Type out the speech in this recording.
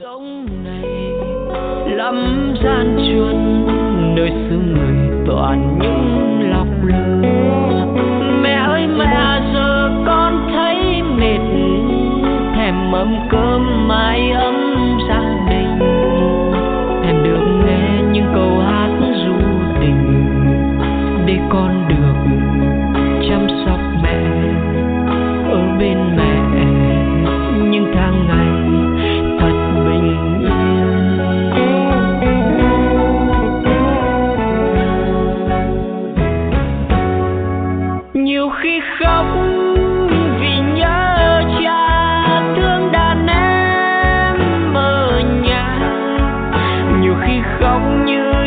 sống này. Lắm gian truân, nơi xứ người toàn những lọc lừa mẹ ơi, mẹ, giờ con thấy mệt. Thèm mâm cơm mái ấm nhiều khi khóc vì nhớ cha thương đàn em ở nhà. Nhiều khi khóc như